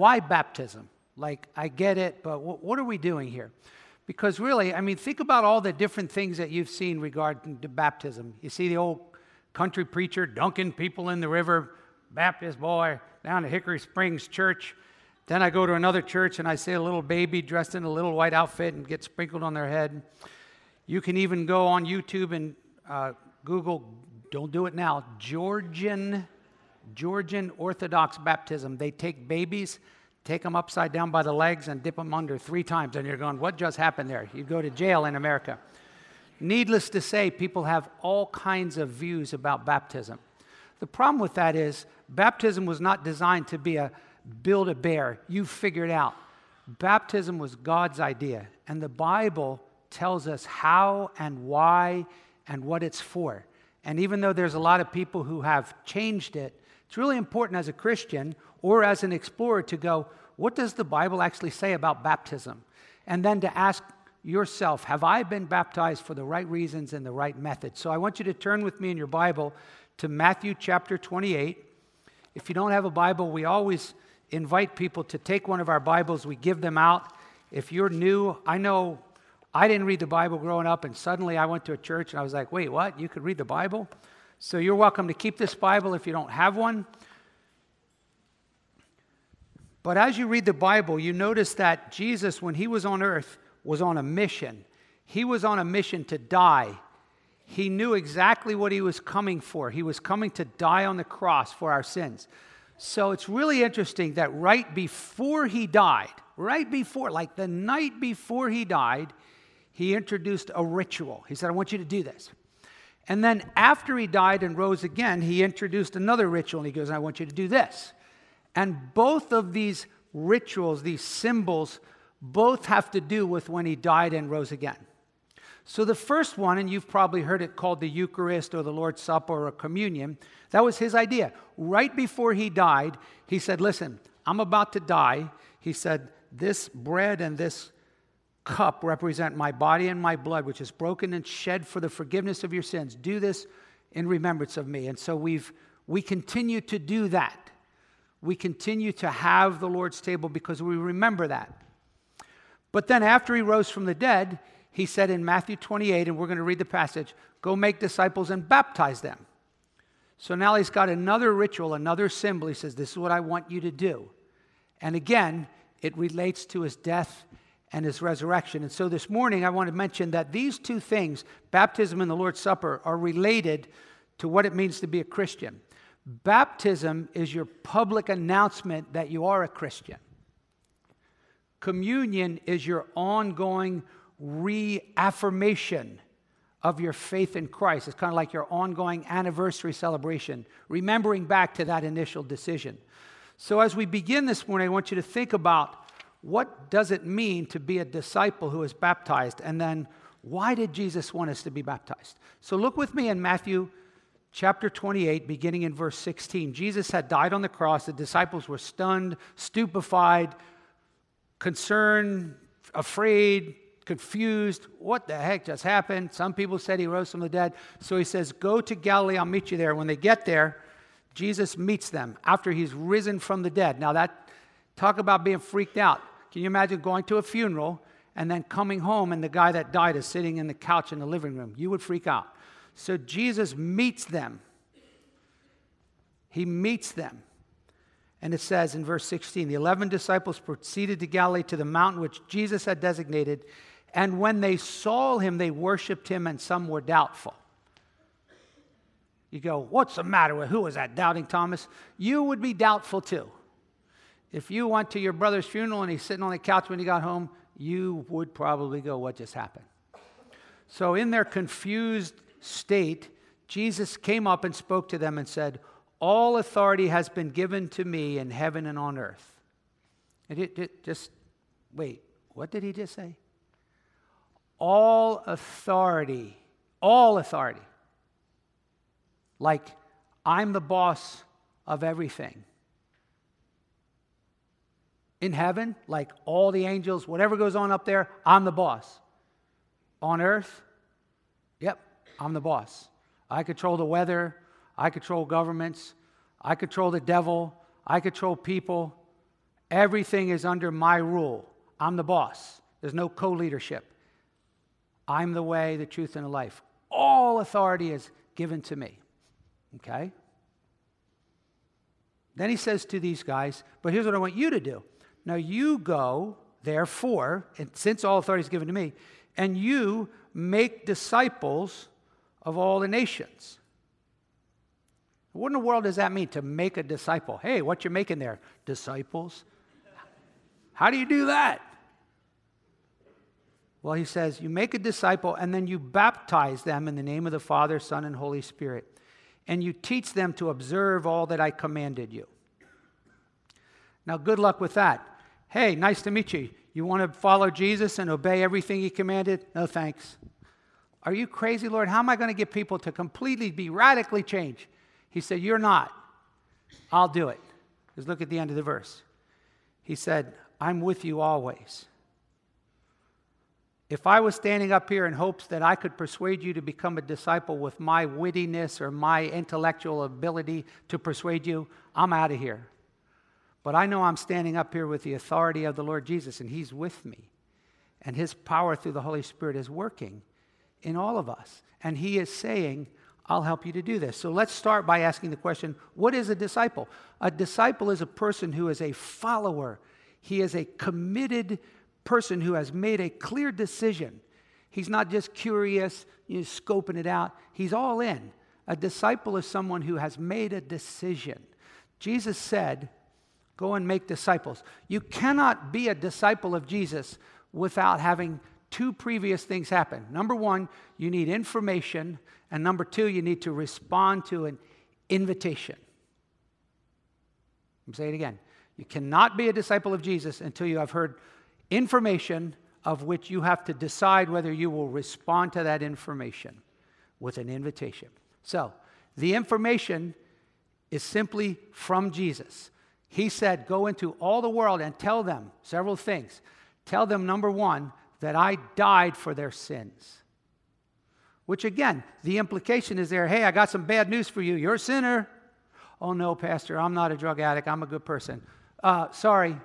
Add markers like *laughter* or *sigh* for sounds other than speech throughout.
why baptism? Like, I get it, but what are we doing here? Because really, I mean, think about all the different things that you've seen regarding to baptism. You see the old country preacher dunking people in the river, Baptist boy, down at Hickory Springs Church. Then I go to another church and I see a little baby dressed in a little white outfit and get sprinkled on their head. You can even go on YouTube and uh, Google, don't do it now, Georgian, Georgian Orthodox baptism. They take babies, take them upside down by the legs, and dip them under three times. And you're going, what just happened there? You go to jail in America. Needless to say, people have all kinds of views about baptism. The problem with that is, baptism was not designed to be a build a bear, you figure it out. Baptism was God's idea, and the Bible tells us how and why and what it's for. And even though there's a lot of people who have changed it, it's really important as a Christian or as an explorer to go, what does the Bible actually say about baptism? And then to ask yourself, have I been baptized for the right reasons and the right method? So I want you to turn with me in your Bible to Matthew chapter 28. If you don't have a Bible, we always invite people to take one of our Bibles, we give them out. If you're new, I know I didn't read the Bible growing up, and suddenly I went to a church and I was like, wait, what? You could read the Bible? So you're welcome to keep this Bible if you don't have one. But as you read the Bible, you notice that Jesus, when he was on earth, was on a mission. He was on a mission to die. He knew exactly what he was coming for. He was coming to die on the cross for our sins. So it's really interesting that right before he died, right before, like the night before he died, he introduced a ritual. He said, I want you to do this. And then after he died and rose again, he introduced another ritual. And he goes, I want you to do this. And both of these rituals, these symbols, both have to do with when he died and rose again. So the first one, and you've probably heard it called the Eucharist or the Lord's Supper or communion, that was his idea. Right before he died, he said, Listen, I'm about to die. He said, This bread and this cup represent my body and my blood, which is broken and shed for the forgiveness of your sins. Do this in remembrance of me. And so we've, we continue to do that. We continue to have the Lord's table because we remember that. But then after he rose from the dead, he said in Matthew 28, and we're going to read the passage go make disciples and baptize them. So now he's got another ritual, another symbol. He says, This is what I want you to do. And again, it relates to his death and his resurrection. And so this morning, I want to mention that these two things, baptism and the Lord's Supper, are related to what it means to be a Christian. Baptism is your public announcement that you are a Christian. Communion is your ongoing reaffirmation of your faith in Christ. It's kind of like your ongoing anniversary celebration, remembering back to that initial decision. So as we begin this morning, I want you to think about what does it mean to be a disciple who is baptized? And then why did Jesus want us to be baptized? So look with me in Matthew chapter 28, beginning in verse 16. Jesus had died on the cross. The disciples were stunned, stupefied, concerned, afraid, confused. What the heck just happened? Some people said he rose from the dead. So he says, Go to Galilee, I'll meet you there. When they get there, Jesus meets them after he's risen from the dead. Now, that talk about being freaked out. Can you imagine going to a funeral and then coming home and the guy that died is sitting in the couch in the living room? You would freak out. So Jesus meets them. He meets them. And it says in verse 16 the 11 disciples proceeded to Galilee to the mountain which Jesus had designated. And when they saw him, they worshiped him, and some were doubtful. You go, What's the matter with who was that, doubting Thomas? You would be doubtful too. If you went to your brother's funeral and he's sitting on the couch when he got home, you would probably go, What just happened? So, in their confused state, Jesus came up and spoke to them and said, All authority has been given to me in heaven and on earth. And it, it just, wait, what did he just say? All authority, all authority. Like, I'm the boss of everything in heaven, like all the angels, whatever goes on up there, I'm the boss. On earth, yep, I'm the boss. I control the weather, I control governments, I control the devil, I control people. Everything is under my rule. I'm the boss. There's no co leadership. I'm the way, the truth, and the life. All authority is given to me. Okay? Then he says to these guys, But here's what I want you to do. Now you go, therefore, and since all authority is given to me, and you make disciples of all the nations. What in the world does that mean to make a disciple? Hey, what you making there? Disciples? How do you do that? Well, he says, you make a disciple and then you baptize them in the name of the Father, Son, and Holy Spirit. And you teach them to observe all that I commanded you. Now, good luck with that. Hey, nice to meet you. You want to follow Jesus and obey everything he commanded? No, thanks. Are you crazy, Lord? How am I going to get people to completely be radically changed? He said, You're not. I'll do it. Just look at the end of the verse. He said, I'm with you always. If I was standing up here in hopes that I could persuade you to become a disciple with my wittiness or my intellectual ability to persuade you, I'm out of here. But I know I'm standing up here with the authority of the Lord Jesus, and He's with me. And His power through the Holy Spirit is working in all of us. And He is saying, I'll help you to do this. So let's start by asking the question what is a disciple? A disciple is a person who is a follower, he is a committed person who has made a clear decision. He's not just curious, you know, scoping it out, he's all in. A disciple is someone who has made a decision. Jesus said, Go and make disciples. You cannot be a disciple of Jesus without having two previous things happen. Number one, you need information. And number two, you need to respond to an invitation. I'm saying it again. You cannot be a disciple of Jesus until you have heard information of which you have to decide whether you will respond to that information with an invitation. So, the information is simply from Jesus. He said, Go into all the world and tell them several things. Tell them, number one, that I died for their sins. Which again, the implication is there hey, I got some bad news for you. You're a sinner. Oh, no, Pastor, I'm not a drug addict. I'm a good person. Uh, sorry,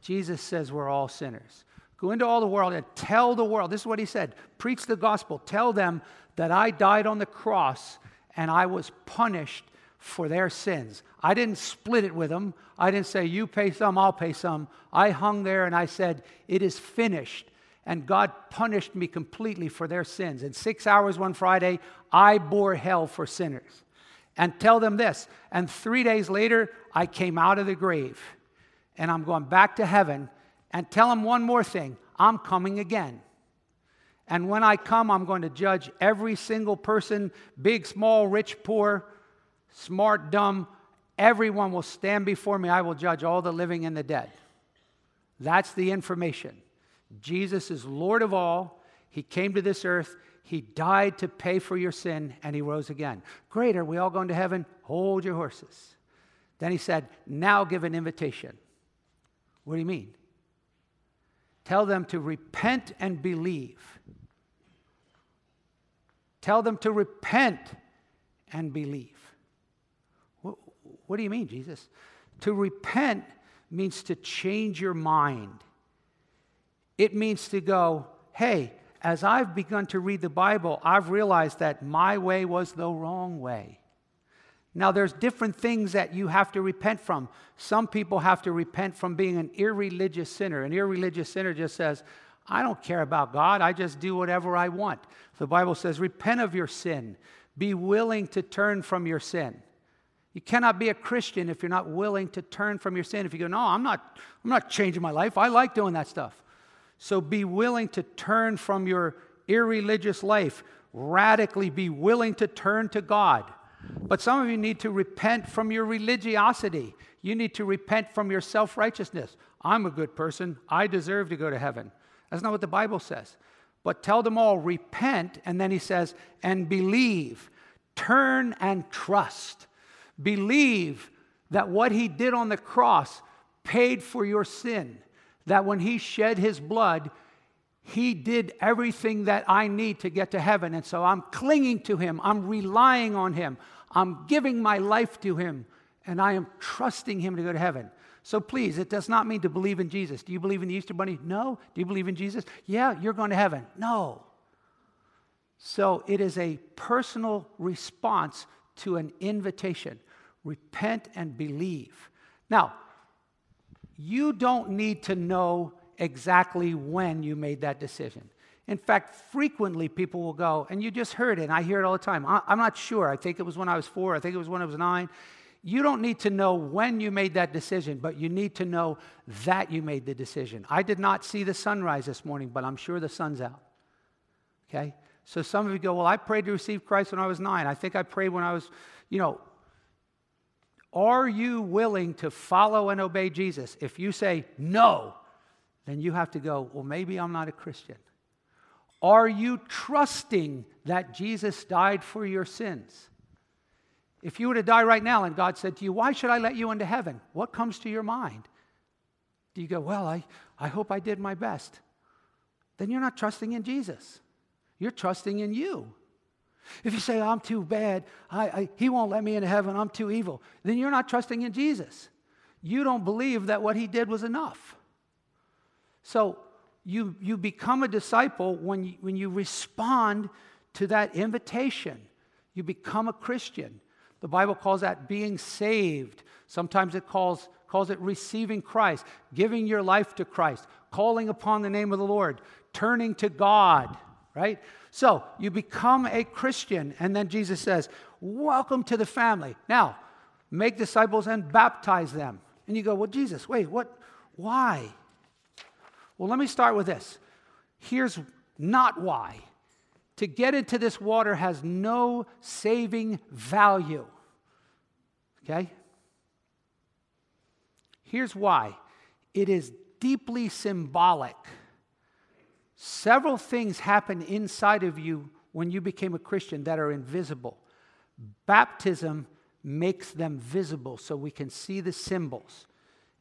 Jesus says we're all sinners. Go into all the world and tell the world. This is what he said preach the gospel. Tell them that I died on the cross and I was punished for their sins. I didn't split it with them. I didn't say, You pay some, I'll pay some. I hung there and I said, It is finished and God punished me completely for their sins. In six hours one Friday, I bore hell for sinners. And tell them this. And three days later, I came out of the grave and I'm going back to heaven. And tell them one more thing I'm coming again. And when I come, I'm going to judge every single person big, small, rich, poor, smart, dumb. Everyone will stand before me. I will judge all the living and the dead. That's the information. Jesus is Lord of all. He came to this earth. He died to pay for your sin, and he rose again. Great, are we all going to heaven? Hold your horses. Then he said, Now give an invitation. What do you mean? Tell them to repent and believe. Tell them to repent and believe. What, do you mean, Jesus? To repent means to change your mind it means to go, hey, as I've begun to read the Bible, I've realized that my way was the wrong way. Now, there's different things that you have to repent from. Some people have to repent from being an irreligious sinner. An irreligious sinner just says, I don't care about God, I just do whatever I want. The Bible says, repent of your sin, be willing to turn from your sin. You cannot be a Christian if you're not willing to turn from your sin. If you go, no, I'm not, I'm not changing my life, I like doing that stuff. So be willing to turn from your irreligious life, radically be willing to turn to God. But some of you need to repent from your religiosity. You need to repent from your self righteousness. I'm a good person. I deserve to go to heaven. That's not what the Bible says. But tell them all, repent. And then he says, and believe. Turn and trust. Believe that what he did on the cross paid for your sin that when he shed his blood, he did everything that I need to get to heaven. And so I'm clinging to him, I'm relying on him, I'm giving my life to him, and I am trusting him to go to heaven. So please, it does not mean to believe in Jesus. Do you believe in the Easter Bunny? No. Do you believe in Jesus? Yeah, you're going to heaven. No. So it is a personal response to an invitation repent and believe. Now, you don't need to know exactly when you made that decision. In fact, frequently people will go, and you just heard it, and I hear it all the time. I'm not sure. I think it was when I was four, I think it was when I was nine. You don't need to know when you made that decision, but you need to know that you made the decision. I did not see the sunrise this morning, but I'm sure the sun's out. Okay? So some of you go, Well, I prayed to receive Christ when I was nine. I think I prayed when I was, you know. Are you willing to follow and obey Jesus? If you say no, then you have to go, Well, maybe I'm not a Christian. Are you trusting that Jesus died for your sins? If you were to die right now and God said to you, Why should I let you into heaven? What comes to your mind? Do you go, Well, I, I hope I did my best? Then you're not trusting in Jesus. You're trusting in you. If you say, I'm too bad, I, I, he won't let me into heaven, I'm too evil, then you're not trusting in Jesus. You don't believe that what he did was enough. So you, you become a disciple when you, when you respond to that invitation. You become a Christian. The Bible calls that being saved. Sometimes it calls, calls it receiving Christ, giving your life to Christ, calling upon the name of the Lord, turning to God, right? So you become a Christian, and then Jesus says, Welcome to the family. Now, make disciples and baptize them. And you go, Well, Jesus, wait, what? Why? Well, let me start with this. Here's not why. To get into this water has no saving value. Okay? Here's why it is deeply symbolic. Several things happen inside of you when you became a Christian that are invisible. Baptism makes them visible so we can see the symbols.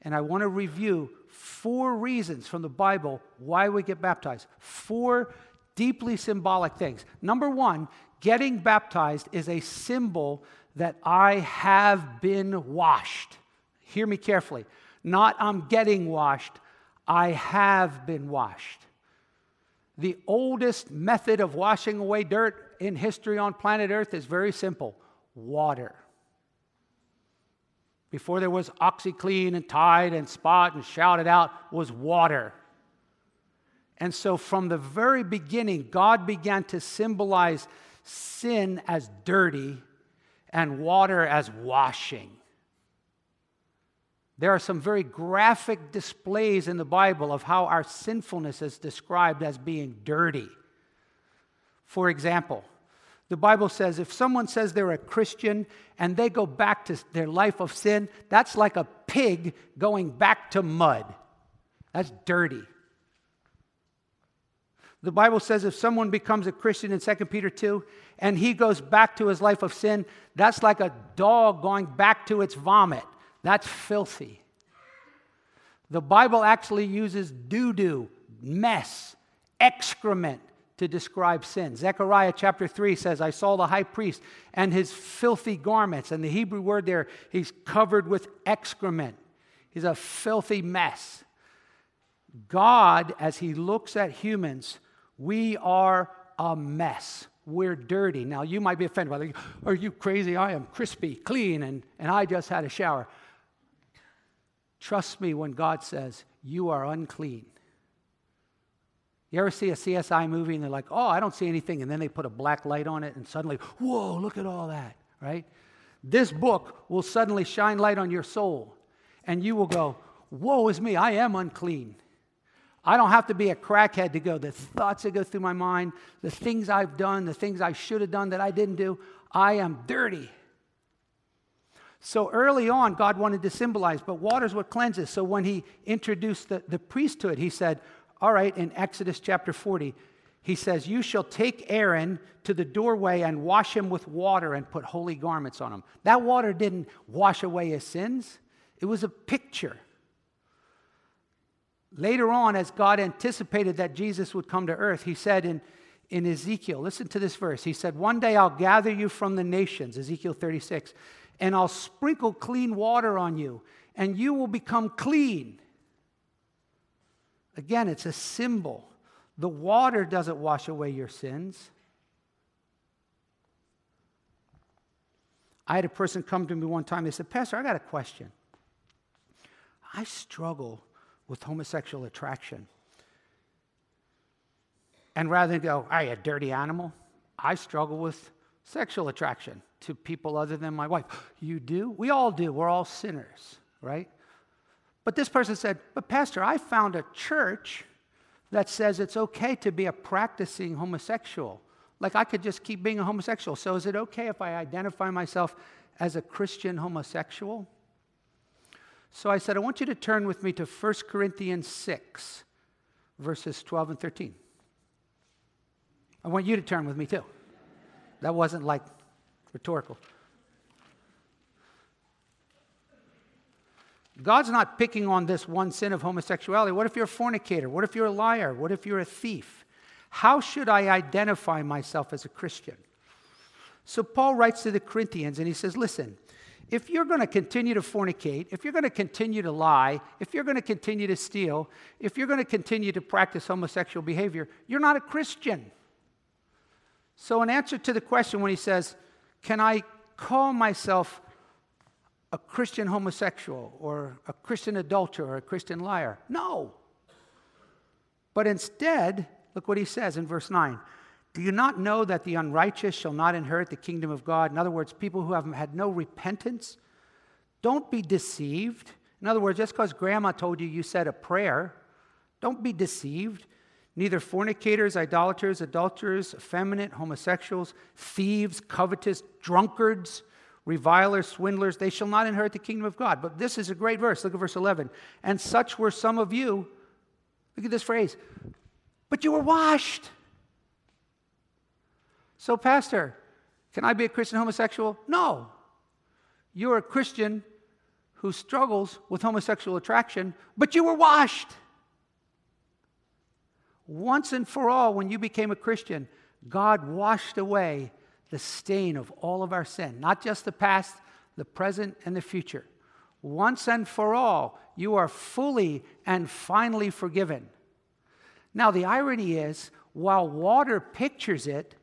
And I want to review four reasons from the Bible why we get baptized. Four deeply symbolic things. Number one, getting baptized is a symbol that I have been washed. Hear me carefully. Not I'm getting washed, I have been washed. The oldest method of washing away dirt in history on planet Earth is very simple water before there was OxiClean and Tide and Spot and shouted Out, was water. And so from the very beginning, God began to symbolize sin as dirty and water as washing. There are some very graphic displays in the Bible of how our sinfulness is described as being dirty. For example, the Bible says if someone says they're a Christian and they go back to their life of sin, that's like a pig going back to mud. That's dirty. The Bible says if someone becomes a Christian in 2 Peter 2 and he goes back to his life of sin, that's like a dog going back to its vomit. That's filthy. The Bible actually uses doo doo, mess, excrement to describe sin. Zechariah chapter 3 says, I saw the high priest and his filthy garments. And the Hebrew word there, he's covered with excrement. He's a filthy mess. God, as he looks at humans, we are a mess. We're dirty. Now, you might be offended by that. Are you crazy? I am crispy, clean, and, and I just had a shower. Trust me when God says, You are unclean. You ever see a CSI movie and they're like, oh, I don't see anything, and then they put a black light on it, and suddenly, whoa, look at all that, right? This book will suddenly shine light on your soul, and you will go, woe is me, I am unclean. I don't have to be a crackhead to go, the thoughts that go through my mind, the things I've done, the things I should have done that I didn't do, I am dirty. So early on, God wanted to symbolize, but water's what cleanses. So when he introduced the, the priesthood, he said, all right, in Exodus chapter 40, he says, You shall take Aaron to the doorway and wash him with water and put holy garments on him. That water didn't wash away his sins, it was a picture. Later on, as God anticipated that Jesus would come to earth, he said in, in Ezekiel, listen to this verse. He said, One day I'll gather you from the nations, Ezekiel 36, and I'll sprinkle clean water on you, and you will become clean. Again, it's a symbol. The water doesn't wash away your sins. I had a person come to me one time. They said, Pastor, I got a question. I struggle with homosexual attraction. And rather than go, are you a dirty animal? I struggle with sexual attraction to people other than my wife. You do? We all do. We're all sinners, right? But this person said, But, Pastor, I found a church that says it's okay to be a practicing homosexual. Like I could just keep being a homosexual. So, is it okay if I identify myself as a Christian homosexual? So I said, I want you to turn with me to 1 Corinthians 6, verses 12 and 13. I want you to turn with me too. That wasn't like rhetorical. God's not picking on this one sin of homosexuality. What if you're a fornicator? What if you're a liar? What if you're a thief? How should I identify myself as a Christian? So Paul writes to the Corinthians and he says, Listen, if you're going to continue to fornicate, if you're going to continue to lie, if you're going to continue to steal, if you're going to continue to practice homosexual behavior, you're not a Christian. So, in answer to the question, when he says, Can I call myself a Christian homosexual or a Christian adulterer or a Christian liar? No. But instead, look what he says in verse 9. Do you not know that the unrighteous shall not inherit the kingdom of God? In other words, people who have had no repentance. Don't be deceived. In other words, just because grandma told you you said a prayer, don't be deceived. Neither fornicators, idolaters, adulterers, effeminate, homosexuals, thieves, covetous, drunkards, revilers, swindlers, they shall not inherit the kingdom of God. But this is a great verse. Look at verse 11. And such were some of you. Look at this phrase. But you were washed. So, Pastor, can I be a Christian homosexual? No. You're a Christian who struggles with homosexual attraction, but you were washed. Once and for all, when you became a Christian, God washed away the stain of all of our sin, not just the past, the present, and the future. Once and for all, you are fully and finally forgiven. Now, the irony is, while water pictures it,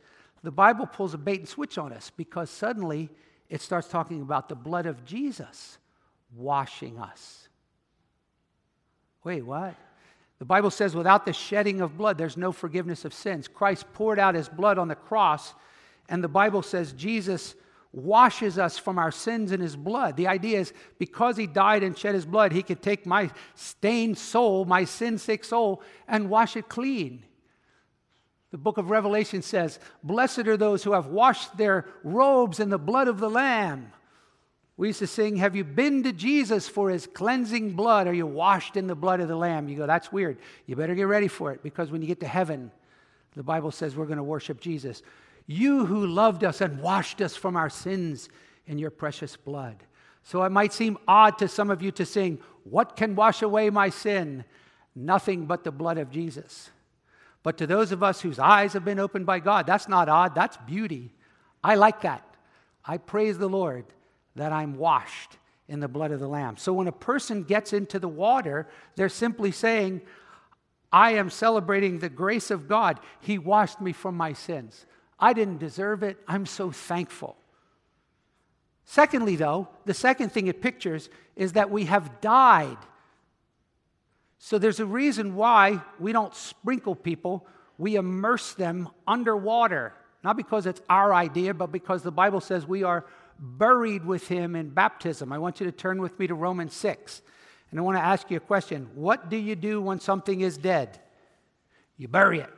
the Bible pulls a bait and switch on us because suddenly it starts talking about the blood of Jesus washing us. Wait, what? The Bible says, without the shedding of blood, there's no forgiveness of sins. Christ poured out his blood on the cross, and the Bible says Jesus washes us from our sins in his blood. The idea is because he died and shed his blood, he could take my stained soul, my sin sick soul, and wash it clean. The book of Revelation says, Blessed are those who have washed their robes in the blood of the Lamb. We used to sing, Have you been to Jesus for his cleansing blood? Are you washed in the blood of the Lamb? You go, That's weird. You better get ready for it because when you get to heaven, the Bible says we're going to worship Jesus. You who loved us and washed us from our sins in your precious blood. So it might seem odd to some of you to sing, What can wash away my sin? Nothing but the blood of Jesus. But to those of us whose eyes have been opened by God, that's not odd, that's beauty. I like that. I praise the Lord that I'm washed in the blood of the Lamb. So when a person gets into the water, they're simply saying, I am celebrating the grace of God. He washed me from my sins. I didn't deserve it. I'm so thankful. Secondly, though, the second thing it pictures is that we have died so there's a reason why we don't sprinkle people, we immerse them underwater. Not because it's our idea, but because the Bible says we are buried with him in baptism. I want you to turn with me to Romans 6. And I want to ask you a question. What do you do when something is dead? You bury it.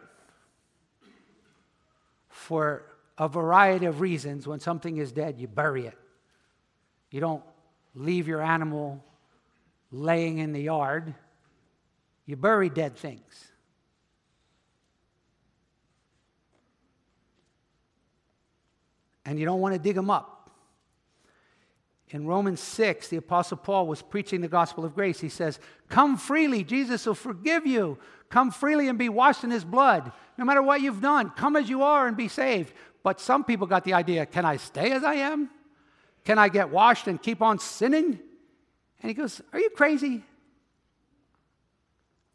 For a variety of reasons, when something is dead, you bury it. You don't leave your animal laying in the yard. You bury dead things. And you don't want to dig them up. In Romans 6, the Apostle Paul was preaching the gospel of grace. He says, Come freely, Jesus will forgive you. Come freely and be washed in his blood. No matter what you've done, come as you are and be saved. But some people got the idea can I stay as I am? Can I get washed and keep on sinning? And he goes, Are you crazy?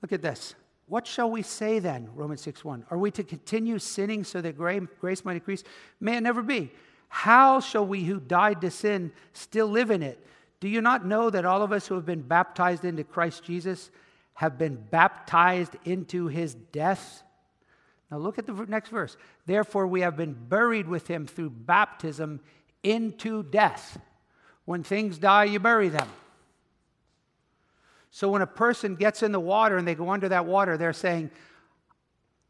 Look at this. What shall we say then? Romans 6 1. Are we to continue sinning so that grace might increase? May it never be. How shall we who died to sin still live in it? Do you not know that all of us who have been baptized into Christ Jesus have been baptized into his death? Now look at the next verse. Therefore, we have been buried with him through baptism into death. When things die, you bury them. So when a person gets in the water and they go under that water, they're saying,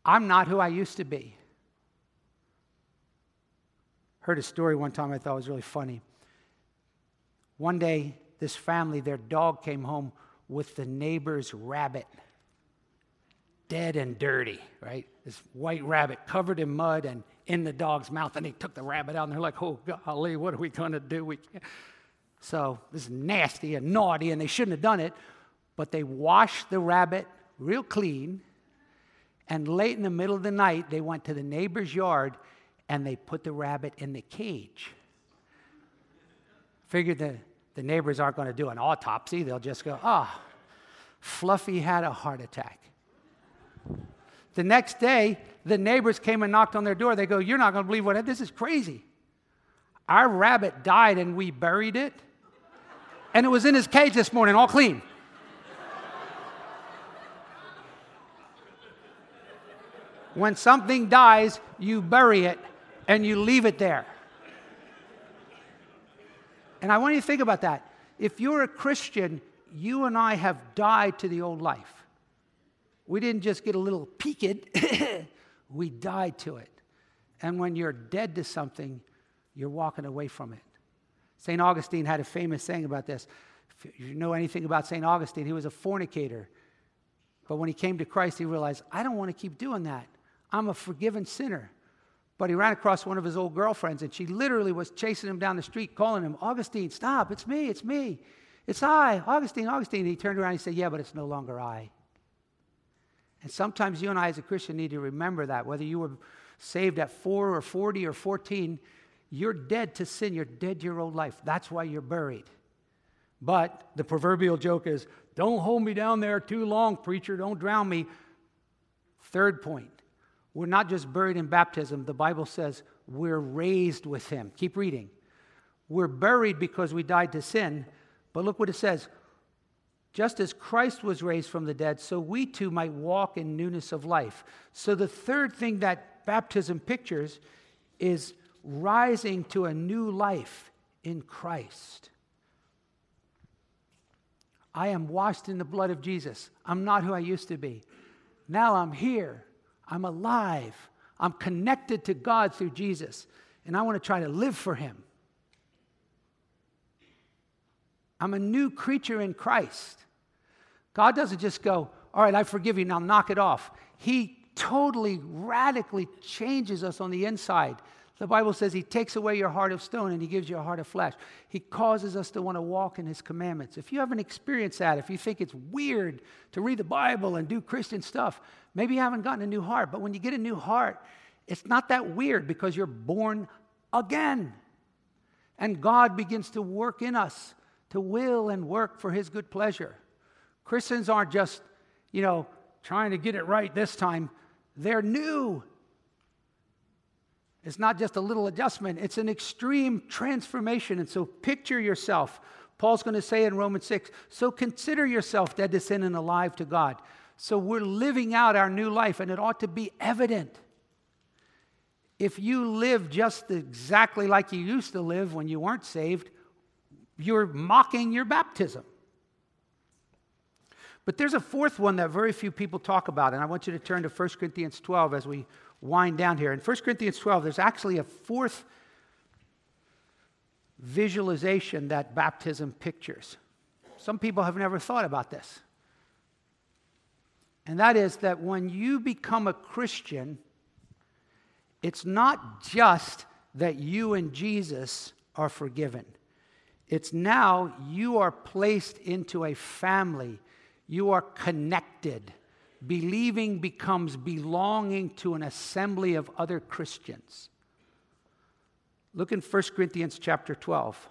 I'm not who I used to be. Heard a story one time I thought was really funny. One day, this family, their dog came home with the neighbor's rabbit, dead and dirty, right? This white rabbit covered in mud and in the dog's mouth. And they took the rabbit out and they're like, oh, golly, what are we going to do? We can't. So this is nasty and naughty, and they shouldn't have done it but they washed the rabbit real clean. And late in the middle of the night, they went to the neighbor's yard and they put the rabbit in the cage. Figured the, the neighbors aren't going to do an autopsy. They'll just go, ah, oh, Fluffy had a heart attack. The next day, the neighbors came and knocked on their door. They go, You're not going to believe what this is crazy. Our rabbit died and we buried it. And it was in his cage this morning, all clean. When something dies, you bury it and you leave it there. And I want you to think about that. If you're a Christian, you and I have died to the old life. We didn't just get a little peaked, *laughs* we died to it. And when you're dead to something, you're walking away from it. St. Augustine had a famous saying about this. If you know anything about St. Augustine, he was a fornicator. But when he came to Christ, he realized, I don't want to keep doing that. I'm a forgiven sinner. But he ran across one of his old girlfriends, and she literally was chasing him down the street, calling him, Augustine, stop, it's me, it's me. It's I, Augustine, Augustine. And he turned around and he said, Yeah, but it's no longer I. And sometimes you and I, as a Christian, need to remember that. Whether you were saved at four or 40 or 14, you're dead to sin. You're dead to your old life. That's why you're buried. But the proverbial joke is don't hold me down there too long, preacher. Don't drown me. Third point we're not just buried in baptism, the Bible says we're raised with him. Keep reading. We're buried because we died to sin, but look what it says. Just as Christ was raised from the dead, so we too might walk in newness of life. So the third thing that baptism pictures is rising to a new life in Christ. I am washed in the blood of Jesus. I'm not who I used to be. Now I'm here I'm alive. I'm connected to God through Jesus, and I want to try to live for Him. I'm a new creature in Christ. God doesn't just go, All right, I forgive you, now knock it off. He totally, radically changes us on the inside. The Bible says He takes away your heart of stone and He gives you a heart of flesh. He causes us to want to walk in His commandments. If you haven't experienced that, if you think it's weird to read the Bible and do Christian stuff, maybe you haven't gotten a new heart. But when you get a new heart, it's not that weird because you're born again. And God begins to work in us to will and work for His good pleasure. Christians aren't just, you know, trying to get it right this time, they're new it's not just a little adjustment, it's an extreme transformation. And so picture yourself. Paul's going to say in Romans 6 so consider yourself dead to sin and alive to God. So we're living out our new life, and it ought to be evident. If you live just exactly like you used to live when you weren't saved, you're mocking your baptism. But there's a fourth one that very few people talk about, and I want you to turn to 1 Corinthians 12 as we wind down here. In 1 Corinthians 12, there's actually a fourth visualization that baptism pictures. Some people have never thought about this. And that is that when you become a Christian, it's not just that you and Jesus are forgiven. It's now you are placed into a family. You are connected. Believing becomes belonging to an assembly of other Christians. Look in 1 Corinthians chapter 12.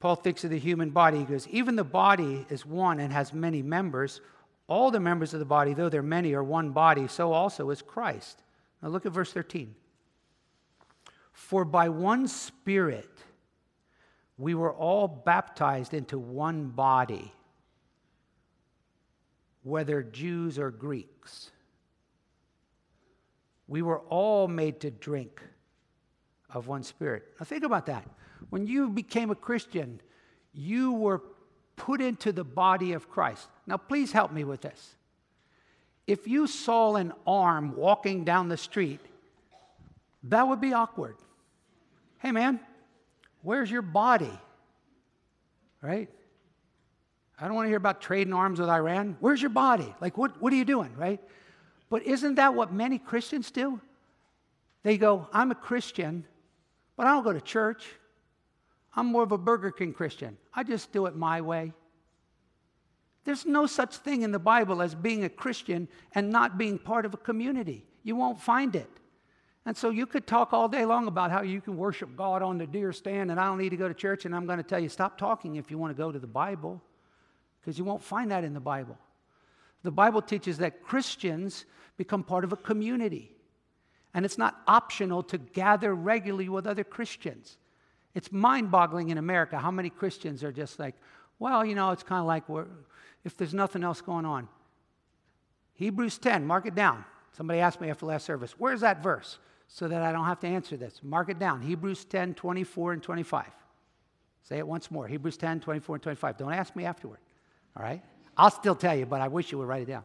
Paul thinks of the human body. He goes, Even the body is one and has many members. All the members of the body, though they're many, are one body, so also is Christ. Now look at verse 13. For by one Spirit we were all baptized into one body, whether Jews or Greeks. We were all made to drink of one Spirit. Now think about that. When you became a Christian, you were put into the body of Christ. Now, please help me with this. If you saw an arm walking down the street, that would be awkward. Hey, man, where's your body? Right? I don't want to hear about trading arms with Iran. Where's your body? Like, what, what are you doing, right? But isn't that what many Christians do? They go, I'm a Christian, but I don't go to church. I'm more of a Burger King Christian. I just do it my way. There's no such thing in the Bible as being a Christian and not being part of a community. You won't find it. And so you could talk all day long about how you can worship God on the deer stand and I don't need to go to church. And I'm going to tell you, stop talking if you want to go to the Bible because you won't find that in the Bible. The Bible teaches that Christians become part of a community. And it's not optional to gather regularly with other Christians. It's mind boggling in America how many Christians are just like, well, you know, it's kind of like if there's nothing else going on. Hebrews 10, mark it down. Somebody asked me after last service, where's that verse? So that I don't have to answer this. Mark it down. Hebrews 10, 24 and 25. Say it once more. Hebrews 10, 24 and 25. Don't ask me afterward. All right? I'll still tell you, but I wish you would write it down.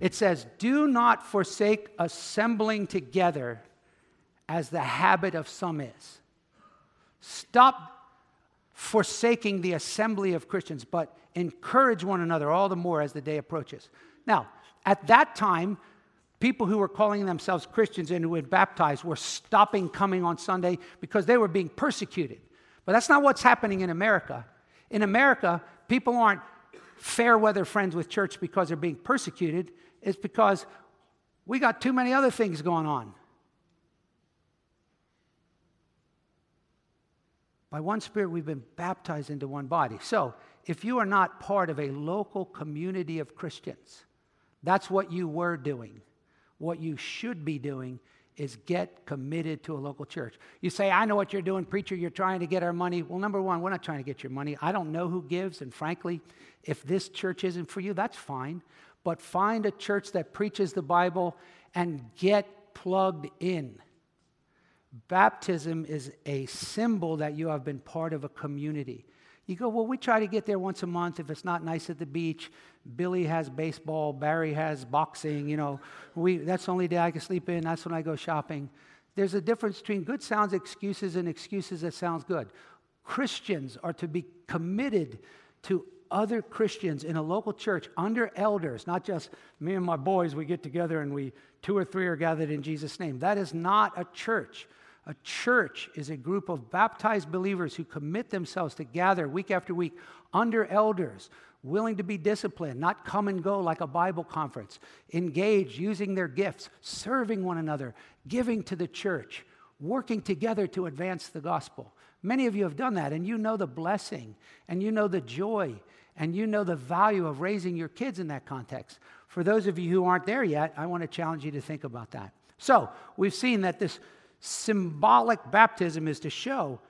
It says, Do not forsake assembling together as the habit of some is Stop forsaking the assembly of Christians, but encourage one another all the more as the day approaches. Now, at that time, people who were calling themselves Christians and who had baptized were stopping coming on Sunday because they were being persecuted. But that's not what's happening in America. In America, people aren't fair weather friends with church because they're being persecuted. It's because we got too many other things going on. By one Spirit, we've been baptized into one body. So, if you are not part of a local community of Christians, that's what you were doing. What you should be doing is get committed to a local church. You say, I know what you're doing, preacher, you're trying to get our money. Well, number one, we're not trying to get your money. I don't know who gives, and frankly, if this church isn't for you, that's fine. But find a church that preaches the Bible and get plugged in. Baptism is a symbol that you have been part of a community. You go, well, we try to get there once a month. If it's not nice at the beach, Billy has baseball, Barry has boxing. You know, we, that's the only day I can sleep in. That's when I go shopping. There's a difference between good sounds excuses and excuses that sounds good. Christians are to be committed to other Christians in a local church under elders, not just me and my boys, we get together and we, two or three are gathered in Jesus' name. That is not a church. A church is a group of baptized believers who commit themselves to gather week after week under elders, willing to be disciplined, not come and go like a Bible conference, engaged, using their gifts, serving one another, giving to the church, working together to advance the gospel. Many of you have done that, and you know the blessing, and you know the joy, and you know the value of raising your kids in that context. For those of you who aren't there yet, I want to challenge you to think about that. So, we've seen that this symbolic baptism is to show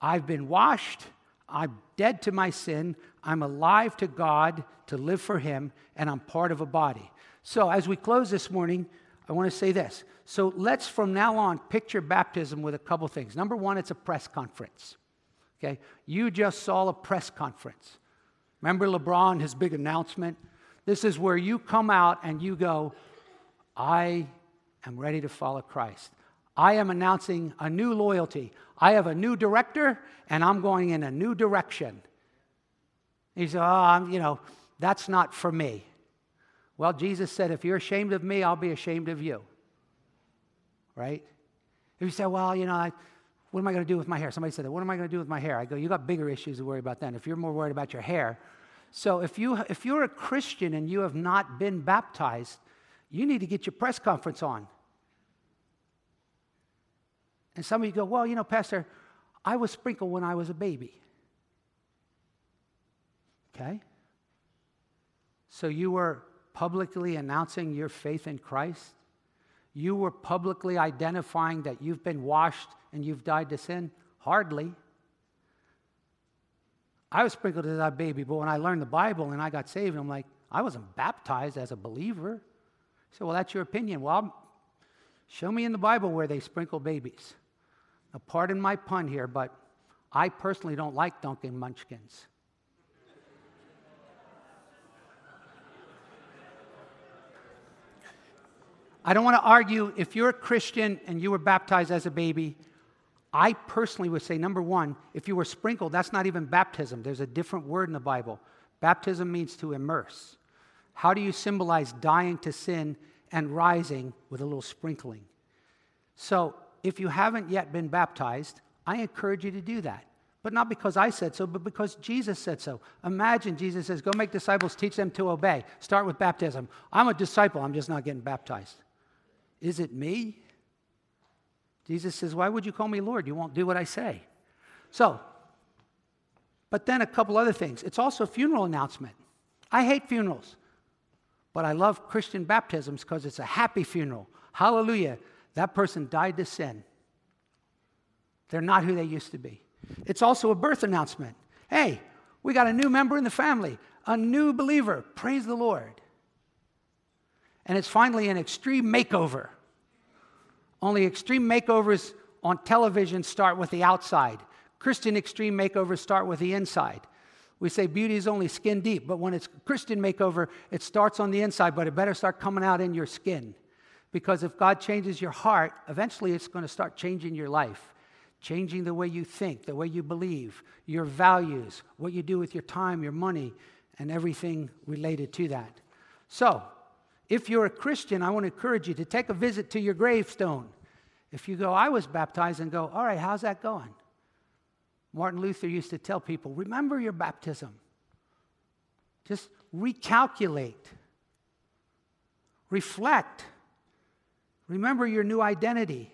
I've been washed, I'm dead to my sin, I'm alive to God to live for Him, and I'm part of a body. So, as we close this morning, I want to say this. So, let's from now on picture baptism with a couple things. Number one, it's a press conference. Okay? You just saw a press conference. Remember LeBron, his big announcement? This is where you come out and you go, I am ready to follow Christ. I am announcing a new loyalty. I have a new director, and I'm going in a new direction. He said, Oh, I'm, you know, that's not for me. Well, Jesus said, If you're ashamed of me, I'll be ashamed of you. Right? If you say, Well, you know, I, what am I going to do with my hair? Somebody said that. What am I going to do with my hair? I go, You got bigger issues to worry about then. If you're more worried about your hair. So if, you, if you're a Christian and you have not been baptized, you need to get your press conference on. And some of you go, well, you know, Pastor, I was sprinkled when I was a baby. Okay? So you were publicly announcing your faith in Christ? You were publicly identifying that you've been washed and you've died to sin? Hardly. I was sprinkled as a baby, but when I learned the Bible and I got saved, I'm like, I wasn't baptized as a believer. So, well, that's your opinion. Well, show me in the Bible where they sprinkle babies. Now, pardon my pun here, but I personally don't like Dunkin' Munchkins. I don't want to argue if you're a Christian and you were baptized as a baby. I personally would say, number one, if you were sprinkled, that's not even baptism. There's a different word in the Bible. Baptism means to immerse. How do you symbolize dying to sin and rising with a little sprinkling? So, if you haven't yet been baptized, I encourage you to do that. But not because I said so, but because Jesus said so. Imagine Jesus says, Go make disciples, teach them to obey. Start with baptism. I'm a disciple, I'm just not getting baptized. Is it me? Jesus says, Why would you call me Lord? You won't do what I say. So, but then a couple other things. It's also a funeral announcement. I hate funerals, but I love Christian baptisms because it's a happy funeral. Hallelujah. That person died to sin. They're not who they used to be. It's also a birth announcement. Hey, we got a new member in the family, a new believer. Praise the Lord. And it's finally an extreme makeover. Only extreme makeovers on television start with the outside. Christian extreme makeovers start with the inside. We say beauty is only skin deep, but when it's Christian makeover, it starts on the inside, but it better start coming out in your skin. Because if God changes your heart, eventually it's going to start changing your life, changing the way you think, the way you believe, your values, what you do with your time, your money, and everything related to that. So, if you're a Christian, I want to encourage you to take a visit to your gravestone. If you go, I was baptized, and go, all right, how's that going? Martin Luther used to tell people, remember your baptism. Just recalculate, reflect, remember your new identity.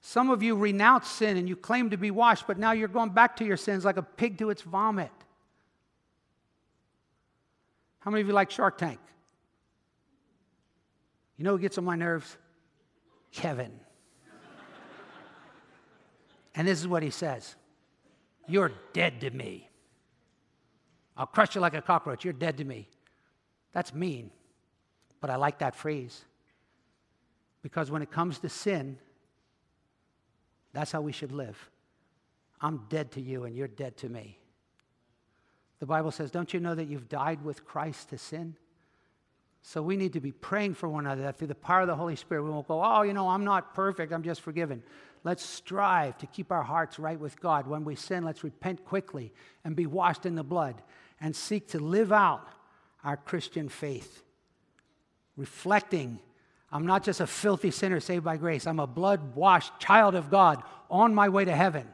Some of you renounce sin and you claim to be washed, but now you're going back to your sins like a pig to its vomit. How many of you like Shark Tank? You know who gets on my nerves? Kevin. and this is what he says You're dead to me. I'll crush you like a cockroach. You're dead to me. That's mean, but I like that phrase. Because when it comes to sin, that's how we should live. I'm dead to you and you're dead to me. The Bible says, Don't you know that you've died with Christ to sin? So we need to be praying for one another that through the power of the Holy Spirit, we won't go, oh, you know, I'm not perfect, I'm just forgiven. Let's strive to keep our hearts right with God. When we sin, let's repent quickly and be washed in the blood and seek to live out our Christian faith. Reflecting, I'm not just a filthy sinner saved by grace, I'm a blood washed child of God on my way to heaven.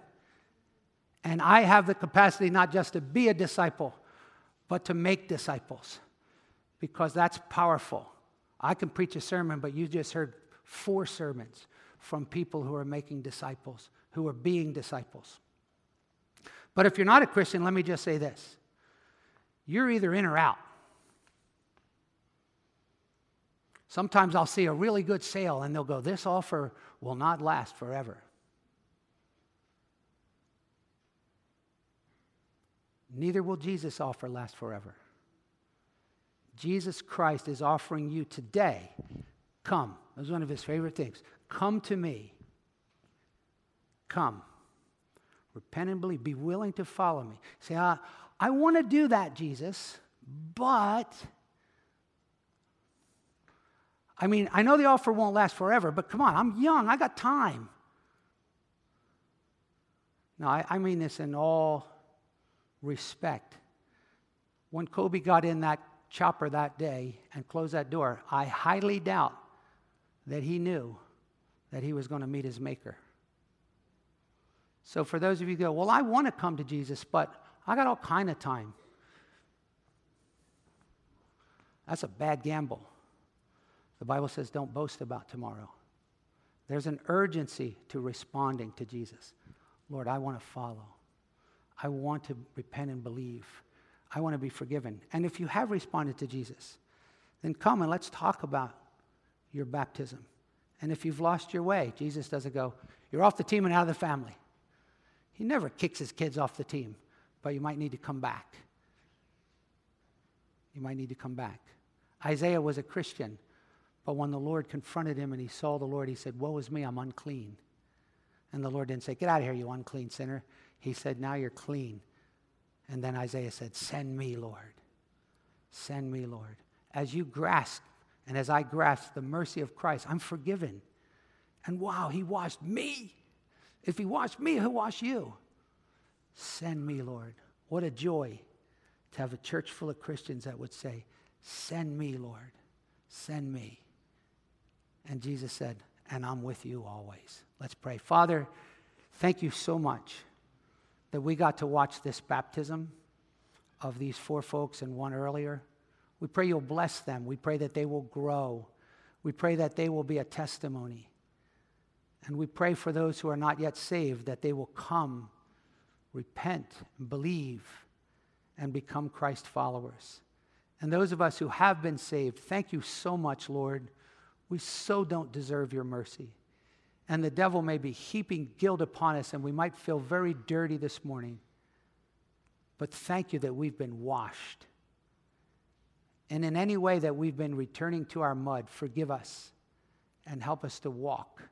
And I have the capacity not just to be a disciple, but to make disciples because that's powerful. I can preach a sermon, but you just heard four sermons from people who are making disciples, who are being disciples. But if you're not a Christian, let me just say this you're either in or out. Sometimes I'll see a really good sale and they'll go, This offer will not last forever. Neither will Jesus' offer last forever. Jesus Christ is offering you today come. That was one of his favorite things. Come to me. Come. Repent and believe. Be willing to follow me. Say, I want to do that, Jesus, but. I mean, I know the offer won't last forever, but come on, I'm young, I got time. No, I, I mean this in all respect. When Kobe got in that chopper that day and closed that door, I highly doubt that he knew that he was going to meet his maker. So for those of you who go, well, I want to come to Jesus, but I got all kind of time. That's a bad gamble. The Bible says don't boast about tomorrow. There's an urgency to responding to Jesus. Lord, I want to follow. I want to repent and believe. I want to be forgiven. And if you have responded to Jesus, then come and let's talk about your baptism. And if you've lost your way, Jesus doesn't go, You're off the team and out of the family. He never kicks his kids off the team, but you might need to come back. You might need to come back. Isaiah was a Christian, but when the Lord confronted him and he saw the Lord, he said, Woe is me, I'm unclean. And the Lord didn't say, Get out of here, you unclean sinner. He said, Now you're clean. And then Isaiah said, Send me, Lord. Send me, Lord. As you grasp and as I grasp the mercy of Christ, I'm forgiven. And wow, he washed me. If he washed me, he'll wash you. Send me, Lord. What a joy to have a church full of Christians that would say, Send me, Lord. Send me. And Jesus said, And I'm with you always. Let's pray. Father, thank you so much that we got to watch this baptism of these four folks and one earlier. We pray you'll bless them. We pray that they will grow. We pray that they will be a testimony. And we pray for those who are not yet saved that they will come, repent, and believe, and become Christ followers. And those of us who have been saved, thank you so much, Lord. We so don't deserve your mercy. And the devil may be heaping guilt upon us, and we might feel very dirty this morning. But thank you that we've been washed. And in any way that we've been returning to our mud, forgive us and help us to walk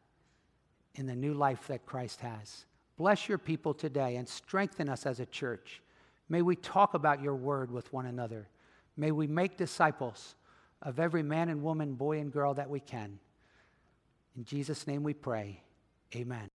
in the new life that Christ has. Bless your people today and strengthen us as a church. May we talk about your word with one another. May we make disciples of every man and woman, boy and girl that we can. In Jesus' name we pray. Amen.